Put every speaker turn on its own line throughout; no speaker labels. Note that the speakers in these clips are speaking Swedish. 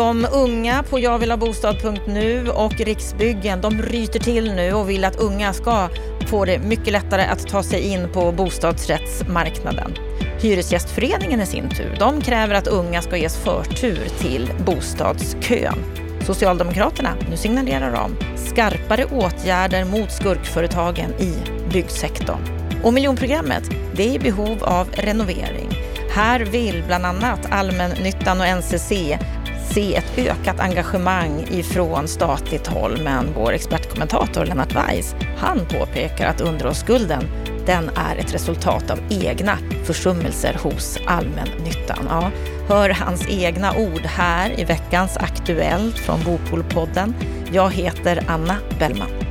De unga på jagvillhabostad.nu och Riksbyggen de ryter till nu och vill att unga ska få det mycket lättare att ta sig in på bostadsrättsmarknaden. Hyresgästföreningen i sin tur, de kräver att unga ska ges förtur till bostadskön. Socialdemokraterna, nu signalerar de skarpare åtgärder mot skurkföretagen i byggsektorn. Och miljonprogrammet, det är i behov av renovering. Här vill bland annat allmännyttan och NCC se ett ökat engagemang ifrån statligt håll. Men vår expertkommentator Lennart Weiss, han påpekar att underhållsskulden den är ett resultat av egna försummelser hos allmännyttan. Ja, hör hans egna ord här i veckans Aktuellt från Bopolpodden. Jag heter Anna Bellman.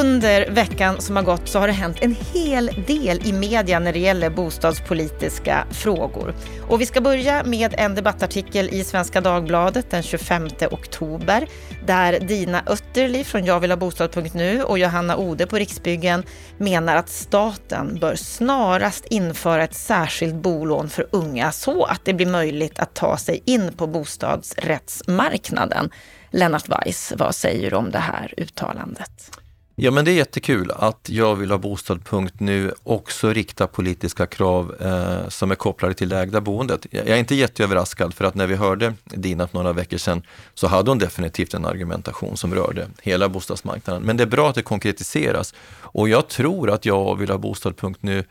Under veckan som har gått så har det hänt en hel del i media när det gäller bostadspolitiska frågor. Och vi ska börja med en debattartikel i Svenska Dagbladet den 25 oktober där Dina Ötterli från jagvillhabostad.nu och Johanna Ode på Riksbyggen menar att staten bör snarast införa ett särskilt bolån för unga så att det blir möjligt att ta sig in på bostadsrättsmarknaden. Lennart Weiss, vad säger du om det här uttalandet?
Ja men det är jättekul att jag vill ha bostad.nu också rikta politiska krav eh, som är kopplade till det ägda boendet. Jag är inte jätteöverraskad för att när vi hörde Dina för några veckor sedan så hade hon definitivt en argumentation som rörde hela bostadsmarknaden. Men det är bra att det konkretiseras och jag tror att jag vill ha bostad.nu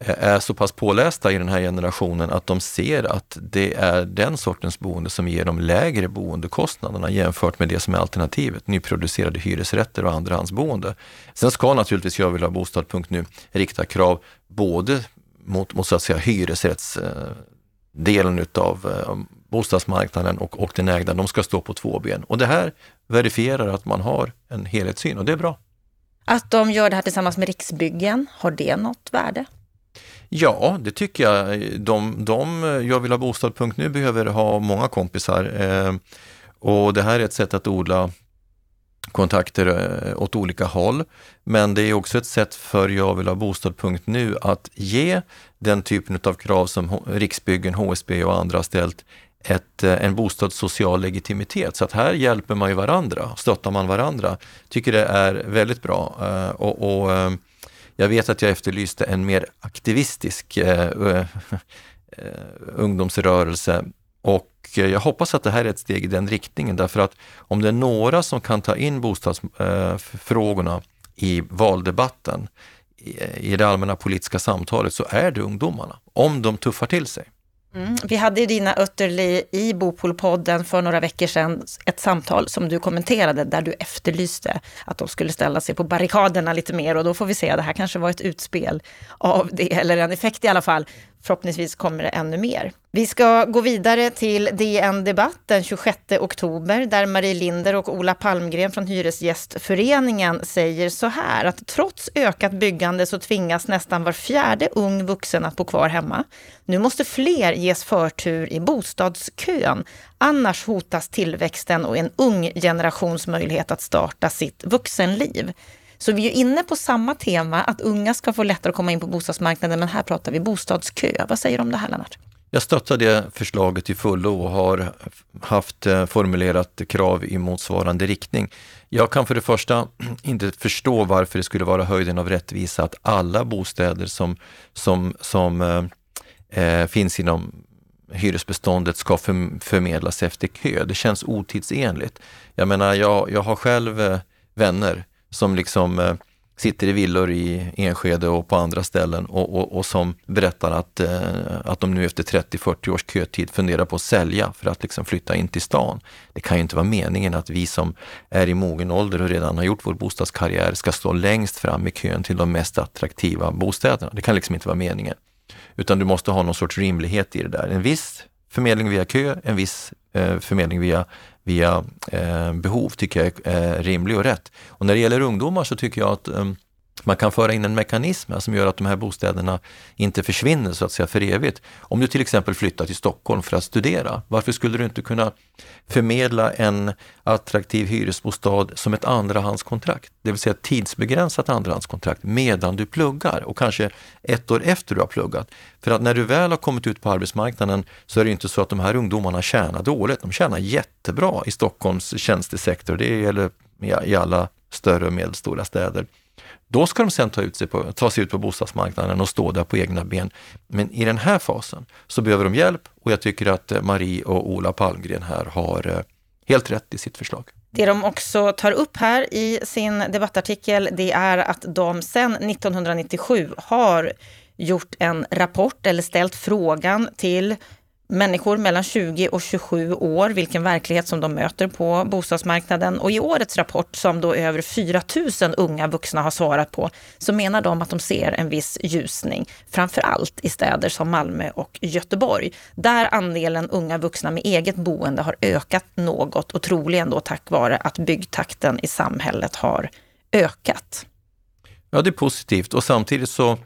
Eh, är så pass pålästa i den här generationen att de ser att det är den sortens boende som ger de lägre boendekostnaderna jämfört med det som är alternativet, nyproducerade hyresrätter och andrahandsboende. Sen ska naturligtvis Jag vill ha bostad.nu rikta krav både mot, mot så att säga hyresrättsdelen eh, utav eh, bostadsmarknaden och, och den ägda, de ska stå på två ben. Och det här verifierar att man har en helhetssyn och det är bra.
Att de gör det här tillsammans med Riksbyggen, har det något värde?
Ja, det tycker jag. De, de Jag vill ha bostad.nu behöver ha många kompisar eh, och det här är ett sätt att odla kontakter eh, åt olika håll. Men det är också ett sätt för Jag vill ha bostad.nu att ge den typen av krav som Riksbyggen, HSB och andra har ställt ett, eh, en bostadssocial legitimitet. Så att här hjälper man ju varandra, stöttar man varandra. Tycker det är väldigt bra. Eh, och, och eh, jag vet att jag efterlyste en mer aktivistisk eh, eh, ungdomsrörelse och jag hoppas att det här är ett steg i den riktningen därför att om det är några som kan ta in bostadsfrågorna eh, i valdebatten, i, i det allmänna politiska samtalet, så är det ungdomarna, om de tuffar till sig.
Mm. Vi hade Dina Ötterli i Bopolpodden för några veckor sedan ett samtal som du kommenterade där du efterlyste att de skulle ställa sig på barrikaderna lite mer och då får vi se, det här kanske var ett utspel av det, eller en effekt i alla fall. Förhoppningsvis kommer det ännu mer. Vi ska gå vidare till DN Debatt den 26 oktober där Marie Linder och Ola Palmgren från Hyresgästföreningen säger så här att trots ökat byggande så tvingas nästan var fjärde ung vuxen att bo kvar hemma. Nu måste fler ges förtur i bostadskön. Annars hotas tillväxten och en ung generations möjlighet att starta sitt vuxenliv. Så vi är inne på samma tema, att unga ska få lättare att komma in på bostadsmarknaden, men här pratar vi bostadskö. Vad säger du om det här Lennart?
Jag stöttar det förslaget till fullo och har haft eh, formulerat krav i motsvarande riktning. Jag kan för det första inte förstå varför det skulle vara höjden av rättvisa att alla bostäder som, som, som eh, eh finns inom hyresbeståndet ska förmedlas efter kö. Det känns otidsenligt. Jag menar, jag, jag har själv eh, vänner som liksom eh, sitter i villor i Enskede och på andra ställen och, och, och som berättar att, eh, att de nu efter 30-40 års kötid funderar på att sälja för att liksom flytta in till stan. Det kan ju inte vara meningen att vi som är i mogen ålder och redan har gjort vår bostadskarriär ska stå längst fram i kön till de mest attraktiva bostäderna. Det kan liksom inte vara meningen. Utan du måste ha någon sorts rimlighet i det där. En viss förmedling via kö, en viss eh, förmedling via via eh, behov tycker jag är eh, rimlig och rätt. Och när det gäller ungdomar så tycker jag att eh, man kan föra in en mekanism som gör att de här bostäderna inte försvinner så att säga för evigt. Om du till exempel flyttar till Stockholm för att studera, varför skulle du inte kunna förmedla en attraktiv hyresbostad som ett andrahandskontrakt? Det vill säga ett tidsbegränsat andrahandskontrakt medan du pluggar och kanske ett år efter du har pluggat. För att när du väl har kommit ut på arbetsmarknaden så är det inte så att de här ungdomarna tjänar dåligt. De tjänar jättebra i Stockholms tjänstesektor. Det gäller i alla större och medelstora städer. Då ska de sen ta, ut sig på, ta sig ut på bostadsmarknaden och stå där på egna ben. Men i den här fasen så behöver de hjälp och jag tycker att eh, Marie och Ola Palmgren här har eh, helt rätt i sitt förslag.
Det de också tar upp här i sin debattartikel, det är att de sedan 1997 har gjort en rapport eller ställt frågan till människor mellan 20 och 27 år, vilken verklighet som de möter på bostadsmarknaden. Och i årets rapport, som då över 4 000 unga vuxna har svarat på, så menar de att de ser en viss ljusning, framför allt i städer som Malmö och Göteborg, där andelen unga vuxna med eget boende har ökat något och troligen då tack vare att byggtakten i samhället har ökat.
Ja, det är positivt och samtidigt så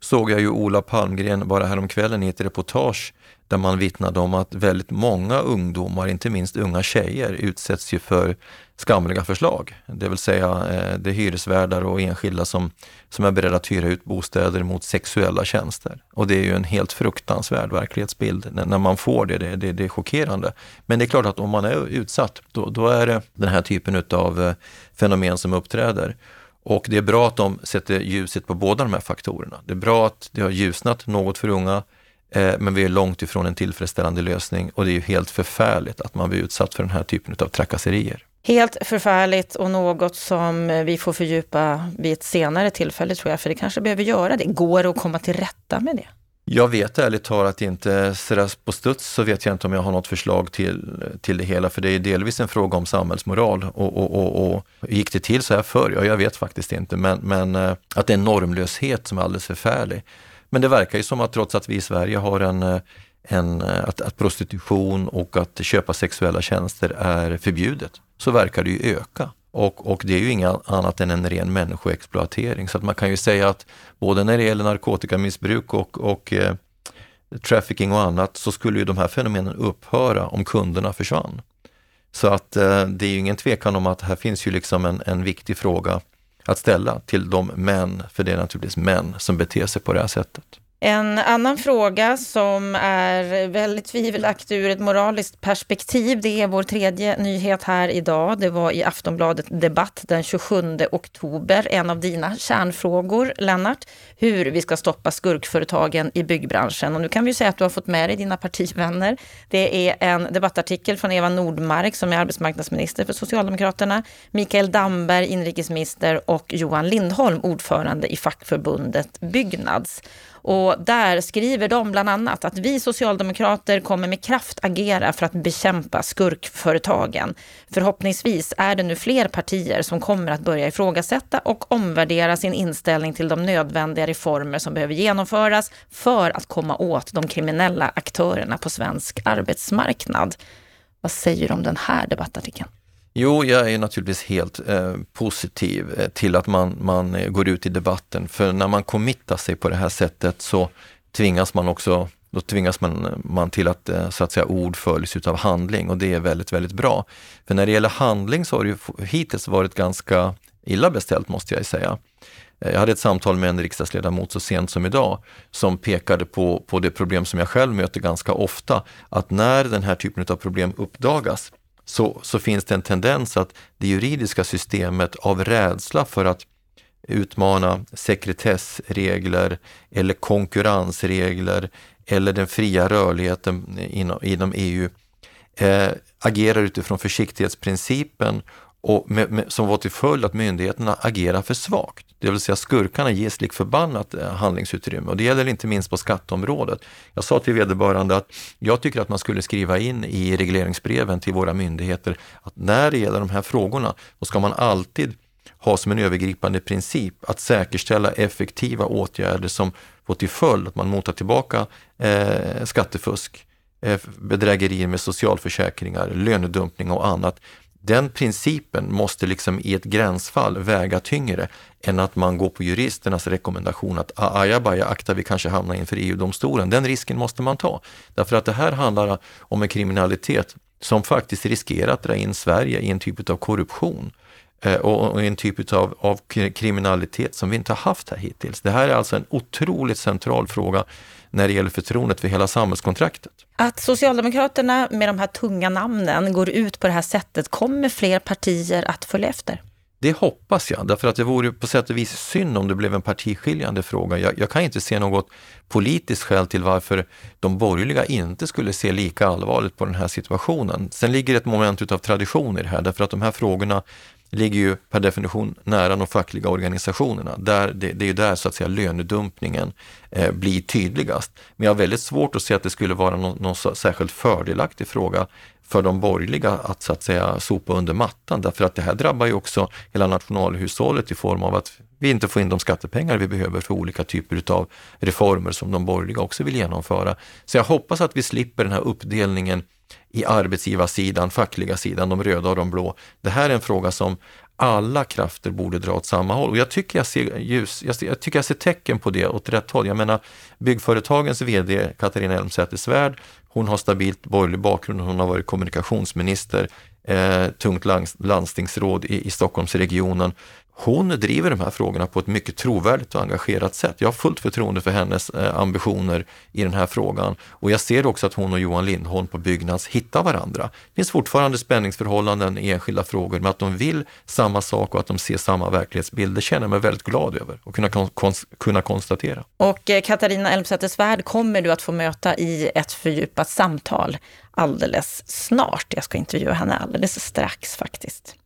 såg jag ju Ola Palmgren bara häromkvällen i ett reportage där man vittnade om att väldigt många ungdomar, inte minst unga tjejer, utsätts ju för skamliga förslag. Det vill säga eh, det är hyresvärdar och enskilda som, som är beredda att hyra ut bostäder mot sexuella tjänster. Och det är ju en helt fruktansvärd verklighetsbild när, när man får det, det, det, det, är chockerande. Men det är klart att om man är utsatt, då, då är det den här typen av eh, fenomen som uppträder. Och det är bra att de sätter ljuset på båda de här faktorerna. Det är bra att det har ljusnat något för unga, men vi är långt ifrån en tillfredsställande lösning och det är ju helt förfärligt att man blir utsatt för den här typen av trakasserier.
Helt förfärligt och något som vi får fördjupa vid ett senare tillfälle tror jag, för det kanske behöver göra det. Går det att komma till rätta med det?
Jag vet ärligt talat inte, sådär på studs så vet jag inte om jag har något förslag till, till det hela, för det är delvis en fråga om samhällsmoral och, och, och, och gick det till så här förr? Ja, jag vet faktiskt inte, men, men eh, att det är en normlöshet som är alldeles förfärlig. Men det verkar ju som att trots att vi i Sverige har en, eh, en eh, att, att prostitution och att köpa sexuella tjänster är förbjudet, så verkar det ju öka. Och, och det är ju inget annat än en ren människoexploatering. Så att man kan ju säga att både när det gäller narkotikamissbruk och, och eh, trafficking och annat så skulle ju de här fenomenen upphöra om kunderna försvann. Så att eh, det är ju ingen tvekan om att här finns ju liksom en, en viktig fråga att ställa till de män, för det är naturligtvis män som beter sig på det här sättet.
En annan fråga som är väldigt tvivelaktig ur ett moraliskt perspektiv, det är vår tredje nyhet här idag. Det var i Aftonbladet Debatt den 27 oktober, en av dina kärnfrågor, Lennart, hur vi ska stoppa skurkföretagen i byggbranschen. Och nu kan vi säga att du har fått med dig dina partivänner. Det är en debattartikel från Eva Nordmark som är arbetsmarknadsminister för Socialdemokraterna, Mikael Damberg, inrikesminister och Johan Lindholm, ordförande i fackförbundet Byggnads. Och där skriver de bland annat att vi socialdemokrater kommer med kraft agera för att bekämpa skurkföretagen. Förhoppningsvis är det nu fler partier som kommer att börja ifrågasätta och omvärdera sin inställning till de nödvändiga reformer som behöver genomföras för att komma åt de kriminella aktörerna på svensk arbetsmarknad. Vad säger du om den här debattartikeln?
Jo, jag är naturligtvis helt eh, positiv eh, till att man, man eh, går ut i debatten. För när man committar sig på det här sättet så tvingas man också då tvingas man, man till att eh, så att säga ord följs utav handling och det är väldigt, väldigt bra. För när det gäller handling så har det ju hittills varit ganska illa beställt måste jag säga. Jag hade ett samtal med en riksdagsledamot så sent som idag som pekade på, på det problem som jag själv möter ganska ofta, att när den här typen av problem uppdagas så, så finns det en tendens att det juridiska systemet av rädsla för att utmana sekretessregler eller konkurrensregler eller den fria rörligheten inom, inom EU eh, agerar utifrån försiktighetsprincipen och med, med, som var till följd att myndigheterna agerar för svagt. Det vill säga skurkarna ges lik förbannat eh, handlingsutrymme och det gäller inte minst på skatteområdet. Jag sa till vederbörande att jag tycker att man skulle skriva in i regleringsbreven till våra myndigheter att när det gäller de här frågorna, då ska man alltid ha som en övergripande princip att säkerställa effektiva åtgärder som får till följd att man motar tillbaka eh, skattefusk, eh, bedrägerier med socialförsäkringar, lönedumpning och annat den principen måste liksom i ett gränsfall väga tyngre än att man går på juristernas rekommendation att ah, ah, ajabaja, akta vi kanske hamnar inför EU-domstolen. Den risken måste man ta. Därför att det här handlar om en kriminalitet som faktiskt riskerar att dra in Sverige i en typ av korruption eh, och en typ av, av kriminalitet som vi inte har haft här hittills. Det här är alltså en otroligt central fråga när det gäller förtroendet för hela samhällskontraktet.
Att Socialdemokraterna med de här tunga namnen går ut på det här sättet, kommer fler partier att följa efter?
Det hoppas jag, därför att det vore på sätt och vis synd om det blev en partiskiljande fråga. Jag, jag, kan inte se något politiskt skäl till varför de borgerliga inte skulle se lika allvarligt på den här situationen. Sen ligger ett moment utav tradition i det här, därför att de här frågorna ligger ju per definition nära de fackliga organisationerna. Där, det, det är ju där så att säga lönedumpningen eh, blir tydligast. Men jag har väldigt svårt att se att det skulle vara någon, någon särskilt fördelaktig fråga för de borgerliga att så att säga sopa under mattan därför att det här drabbar ju också hela nationalhushållet i form av att vi inte får in de skattepengar vi behöver för olika typer av reformer som de borgerliga också vill genomföra. Så jag hoppas att vi slipper den här uppdelningen i arbetsgivarsidan, fackliga sidan, de röda och de blå. Det här är en fråga som alla krafter borde dra åt samma håll och jag tycker jag ser ljus, jag, ser, jag tycker jag ser tecken på det åt rätt håll. Jag menar byggföretagens VD Katarina Elmsäter-Svärd, hon har stabilt borgerlig bakgrund, hon har varit kommunikationsminister, eh, tungt landstingsråd i, i Stockholmsregionen hon driver de här frågorna på ett mycket trovärdigt och engagerat sätt. Jag har fullt förtroende för hennes eh, ambitioner i den här frågan och jag ser också att hon och Johan Lindholm på Byggnads hittar varandra. Det finns fortfarande spänningsförhållanden i enskilda frågor, men att de vill samma sak och att de ser samma verklighetsbild, det känner jag mig väldigt glad över och kunna, kons kunna konstatera.
Och eh, Katarina Elmsäter-Svärd kommer du att få möta i ett fördjupat samtal alldeles snart. Jag ska intervjua henne alldeles strax faktiskt.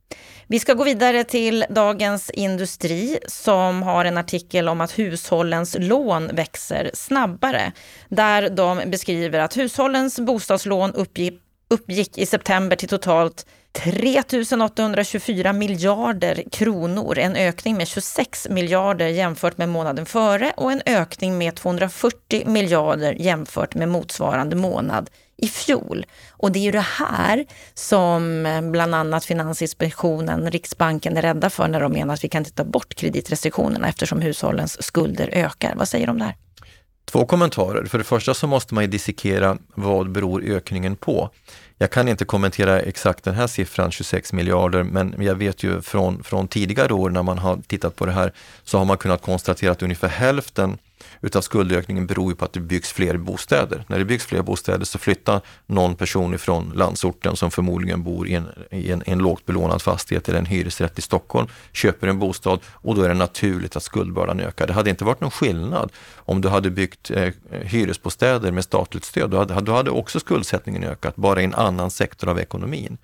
Vi ska gå vidare till Dagens Industri som har en artikel om att hushållens lån växer snabbare. Där de beskriver att hushållens bostadslån uppgick, uppgick i september till totalt 3 824 miljarder kronor, en ökning med 26 miljarder jämfört med månaden före och en ökning med 240 miljarder jämfört med motsvarande månad i fjol. Och det är ju det här som eh, bland annat Finansinspektionen, Riksbanken är rädda för när de menar att vi kan inte ta bort kreditrestriktionerna eftersom hushållens skulder ökar. Vad säger du om det här?
Två kommentarer. För det första så måste man ju dissekera vad beror ökningen på. Jag kan inte kommentera exakt den här siffran, 26 miljarder, men jag vet ju från, från tidigare år när man har tittat på det här så har man kunnat konstatera att ungefär hälften utav skuldökningen beror ju på att det byggs fler bostäder. När det byggs fler bostäder så flyttar någon person ifrån landsorten som förmodligen bor i en, i en, en lågt belånad fastighet eller en hyresrätt i Stockholm, köper en bostad och då är det naturligt att skuldbördan ökar. Det hade inte varit någon skillnad om du hade byggt eh, hyresbostäder med statligt stöd. Då hade, då hade också skuldsättningen ökat, bara i en annan sektor av ekonomin.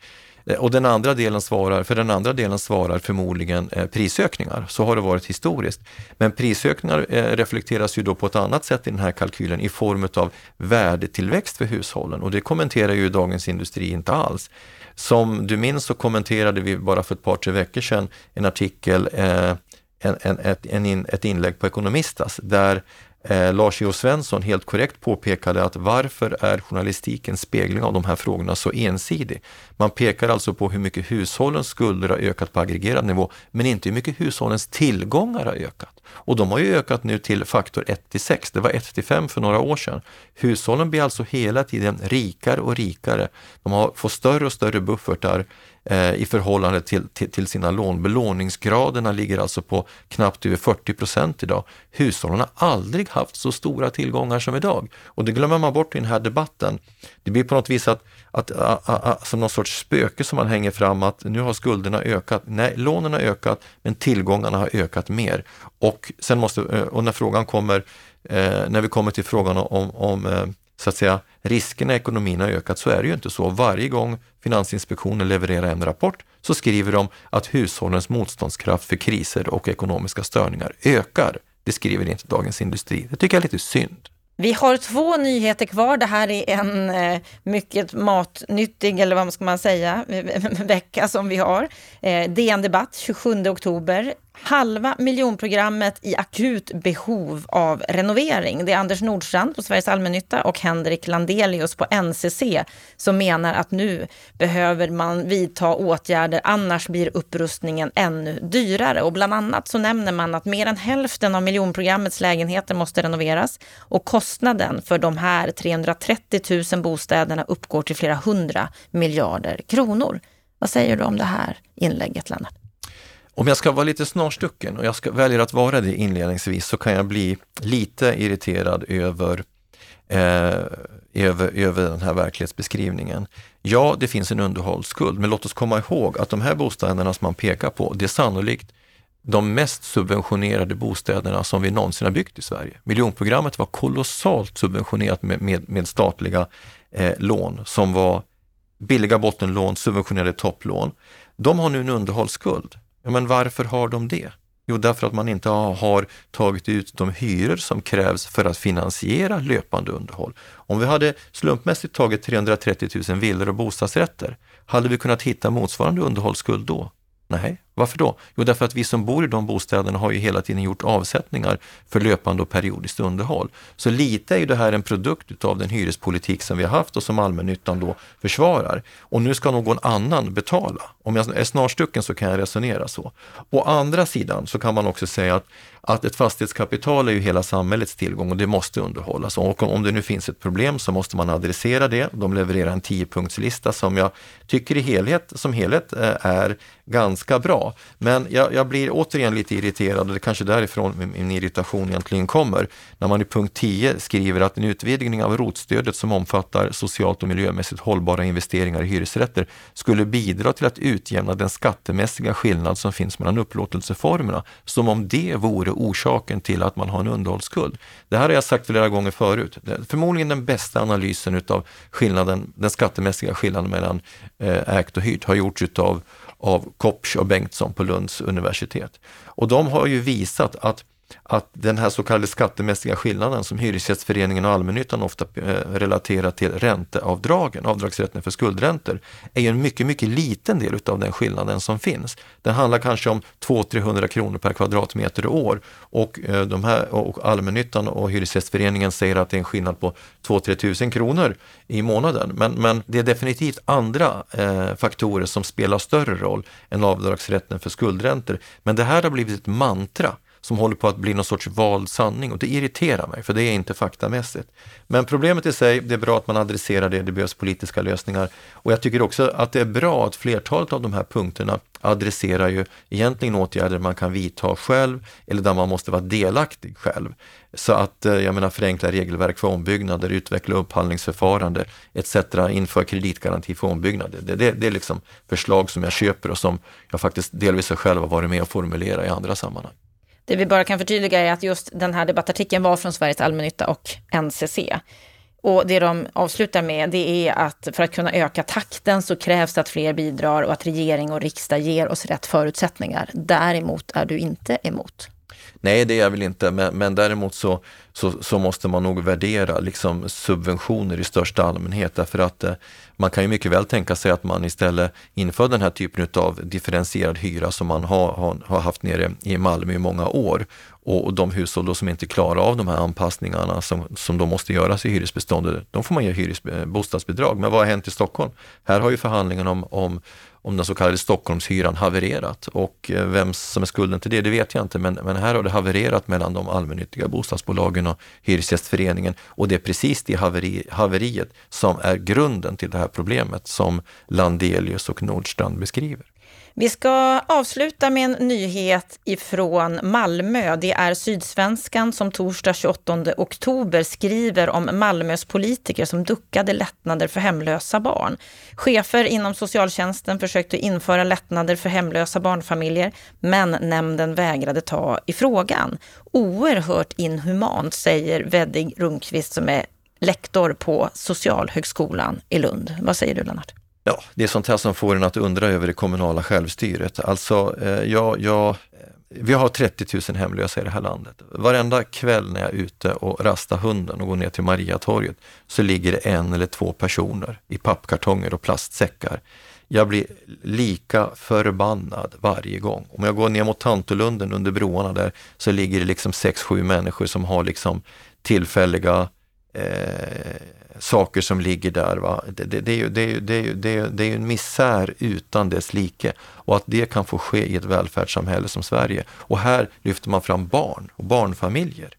Eh, och den andra delen svarar, för den andra delen svarar förmodligen eh, prisökningar. Så har det varit historiskt. Men prisökningar eh, reflekteras ju då på ett annat sätt i den här kalkylen i form av värdetillväxt för hushållen och det kommenterar ju Dagens Industri inte alls. Som du minns så kommenterade vi bara för ett par, tre veckor sedan en artikel, eh, en, en, ett, en, ett inlägg på Ekonomistas där Eh, Lars E.O. Svensson helt korrekt påpekade att varför är journalistikens spegling av de här frågorna så ensidig? Man pekar alltså på hur mycket hushållens skulder har ökat på aggregerad nivå, men inte hur mycket hushållens tillgångar har ökat. Och de har ju ökat nu till faktor 1 till 6, det var 1 till 5 för några år sedan. Hushållen blir alltså hela tiden rikare och rikare. De har, får större och större buffertar eh, i förhållande till, till, till, sina lån. Belåningsgraderna ligger alltså på knappt över 40 procent idag. Hushållen har aldrig haft så stora tillgångar som idag. Och det glömmer man bort i den här debatten. Det blir på något vis att, att, att, att som någon sorts spöke som man hänger fram att nu har skulderna ökat. Nej, lånen har ökat men tillgångarna har ökat mer. Och sen måste, eh, och när frågan kommer, eh, när vi kommer till frågan om, om eh, så att säga, riskerna i ekonomin har ökat så är det ju inte så. Varje gång Finansinspektionen levererar en rapport så skriver de att hushållens motståndskraft för kriser och ekonomiska störningar ökar. Det skriver inte Dagens Industri. Det tycker jag är lite synd.
Vi har två nyheter kvar. Det här är en eh, mycket matnyttig, eller vad ska man säga, vecka som vi har. Eh, DN Debatt 27 oktober halva miljonprogrammet i akut behov av renovering. Det är Anders Nordstrand på Sveriges Allmännytta och Henrik Landelius på NCC som menar att nu behöver man vidta åtgärder, annars blir upprustningen ännu dyrare. Och bland annat så nämner man att mer än hälften av miljonprogrammets lägenheter måste renoveras och kostnaden för de här 330 000 bostäderna uppgår till flera hundra miljarder kronor. Vad säger du om det här inlägget, Lennart?
Om jag ska vara lite snarstucken och jag ska väljer att vara det inledningsvis så kan jag bli lite irriterad över, eh, över, över den här verklighetsbeskrivningen. Ja, det finns en underhållsskuld, men låt oss komma ihåg att de här bostäderna som man pekar på, det är sannolikt de mest subventionerade bostäderna som vi någonsin har byggt i Sverige. Miljonprogrammet var kolossalt subventionerat med, med, med statliga eh, lån som var billiga bottenlån, subventionerade topplån. De har nu en underhållsskuld. Ja, men varför har de det? Jo, därför att man inte har tagit ut de hyror som krävs för att finansiera löpande underhåll. Om vi hade slumpmässigt tagit 330 000 villor och bostadsrätter, hade vi kunnat hitta motsvarande underhållsskuld då? Nej, varför då? Jo, därför att vi som bor i de bostäderna har ju hela tiden gjort avsättningar för löpande och periodiskt underhåll. Så lite är ju det här en produkt utav den hyrespolitik som vi har haft och som allmännyttan då försvarar. Och nu ska någon annan betala. Om jag är snarstucken så kan jag resonera så. Å andra sidan så kan man också säga att, att ett fastighetskapital är ju hela samhällets tillgång och det måste underhållas. Och om det nu finns ett problem så måste man adressera det. De levererar en tiopunktslista som jag tycker i helhet, som helhet eh, är ganska bra. Men jag, jag, blir återigen lite irriterad och det är kanske därifrån min, min irritation egentligen kommer. När man i punkt 10 skriver att en utvidgning av rotstödet som omfattar socialt och miljömässigt hållbara investeringar i hyresrätter skulle bidra till att utjämna den skattemässiga skillnad som finns mellan upplåtelseformerna. Som om det vore orsaken till att man har en underhållsskuld. Det här har jag sagt flera gånger förut. Förmodligen den bästa analysen utav skillnaden, den skattemässiga skillnaden mellan eh, ägt och hyrt har gjorts utav av Kopsch och Bengtsson på Lunds universitet. Och de har ju visat att att den här så kallade skattemässiga skillnaden som Hyresgästföreningen och allmännyttan ofta eh, relaterar till ränteavdragen, avdragsrätten för skuldräntor, är ju en mycket, mycket liten del utav den skillnaden som finns. Den handlar kanske om 200-300 kronor per kvadratmeter och år och, eh, de här, och allmännyttan och Hyresgästföreningen säger att det är en skillnad på 2-3 tusen kronor i månaden. Men, men det är definitivt andra eh, faktorer som spelar större roll än avdragsrätten för skuldräntor. Men det här har blivit ett mantra som håller på att bli någon sorts vald sanning och det irriterar mig för det är inte faktamässigt. Men problemet i sig, det är bra att man adresserar det, det behövs politiska lösningar och jag tycker också att det är bra att flertalet av de här punkterna adresserar ju egentligen åtgärder man kan vidta själv eller där man måste vara delaktig själv. Så att, eh, jag menar förenkla regelverk för ombyggnader, utveckla upphandlingsförfarande etc. Inför kreditgaranti för ombyggnader. Det, det, det är liksom förslag som jag köper och som jag faktiskt delvis själv har varit med och formulera i andra sammanhang.
Det vi bara kan förtydliga är att just den här debattartikeln var från Sveriges Allmännytta och NCC. Och det de avslutar med det är att för att kunna öka takten så krävs det att fler bidrar och att regering och riksdag ger oss rätt förutsättningar. Däremot är du inte emot.
Nej, det är jag väl inte, men, men däremot så, så, så, måste man nog värdera liksom subventioner i största allmänhet därför att eh, man kan ju mycket väl tänka sig att man istället inför den här typen av differentierad hyra som man har, har, har haft nere i Malmö i många år och, och de hushåll som inte klarar av de här anpassningarna som, som då måste göras i hyresbeståndet, de får man ge hyres, eh, bostadsbidrag. Men vad har hänt i Stockholm? Här har ju förhandlingen om, om om den så kallade Stockholmshyran havererat. Och eh, vem som är skulden till det, det vet jag inte, men, men här har det havererat mellan de allmännyttiga bostadsbolagen och Hyresgästföreningen. Och det är precis det haveri, haveriet som är grunden till det här problemet som Landelius och Nordstrand beskriver.
Vi ska avsluta med en nyhet ifrån Malmö. Det är Sydsvenskan som torsdag 28 oktober skriver om Malmös politiker som duckade lättnader för hemlösa barn. Chefer inom socialtjänsten försökte införa lättnader för hemlösa barnfamiljer, men nämnden vägrade ta i frågan. Oerhört inhumant, säger Veddig Rundqvist som är lektor på Socialhögskolan i Lund. Vad säger du Lennart?
Ja, det är sånt här som får en att undra över det kommunala självstyret. Alltså, ja, jag, jag eh, vi har 30 000 hemlösa i det här landet. Varenda kväll när jag är ute och rastar hunden och går ner till Mariatorget så ligger det en eller två personer i pappkartonger och plastsäckar. Jag blir lika förbannad varje gång. Om jag går ner mot Tantolunden under broarna där så ligger det liksom sex, sju människor som har liksom tillfälliga eh, saker som ligger där. Va? Det, det, det, är ju, det, är ju, det, är ju, det, är ju, det är ju en misär utan dess like och att det kan få ske i ett välfärdssamhälle som Sverige. Och här lyfter man fram barn och barnfamiljer.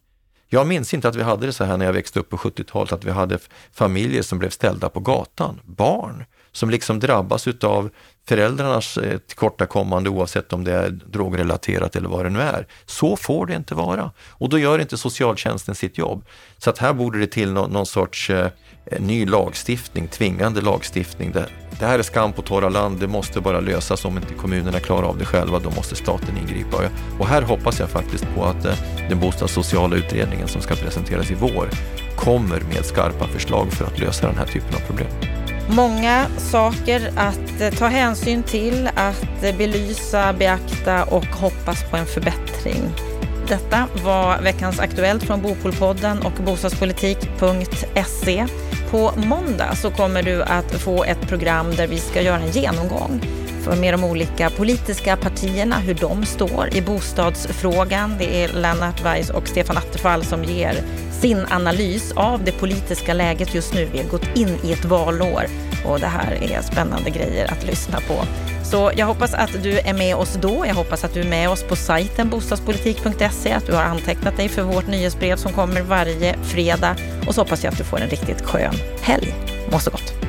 Jag minns inte att vi hade det så här när jag växte upp på 70-talet, att vi hade familjer som blev ställda på gatan. Barn som liksom drabbas utav föräldrarnas eh, tillkortakommande oavsett om det är drogrelaterat eller vad det nu är. Så får det inte vara. Och då gör inte socialtjänsten sitt jobb. Så att här borde det till någon, någon sorts eh, eh, ny lagstiftning, tvingande lagstiftning. Det, det här är skam på torra land, det måste bara lösas. Om inte kommunerna klarar av det själva, då måste staten ingripa. Och här hoppas jag faktiskt på att eh, den bostadssociala utredningen som ska presenteras i vår kommer med skarpa förslag för att lösa den här typen av problem.
Många saker att eh, ta hänsyn till, att eh, belysa, beakta och hoppas på en förbättring. Detta var veckans Aktuellt från Bopolpodden och bostadspolitik.se. På måndag så kommer du att få ett program där vi ska göra en genomgång för med de olika politiska partierna, hur de står i bostadsfrågan. Det är Lennart Weiss och Stefan Attefall som ger sin analys av det politiska läget just nu. Vi har gått in i ett valår och det här är spännande grejer att lyssna på. Så jag hoppas att du är med oss då. Jag hoppas att du är med oss på sajten bostadspolitik.se, att du har antecknat dig för vårt nyhetsbrev som kommer varje fredag och så hoppas jag att du får en riktigt skön helg. Må så gott!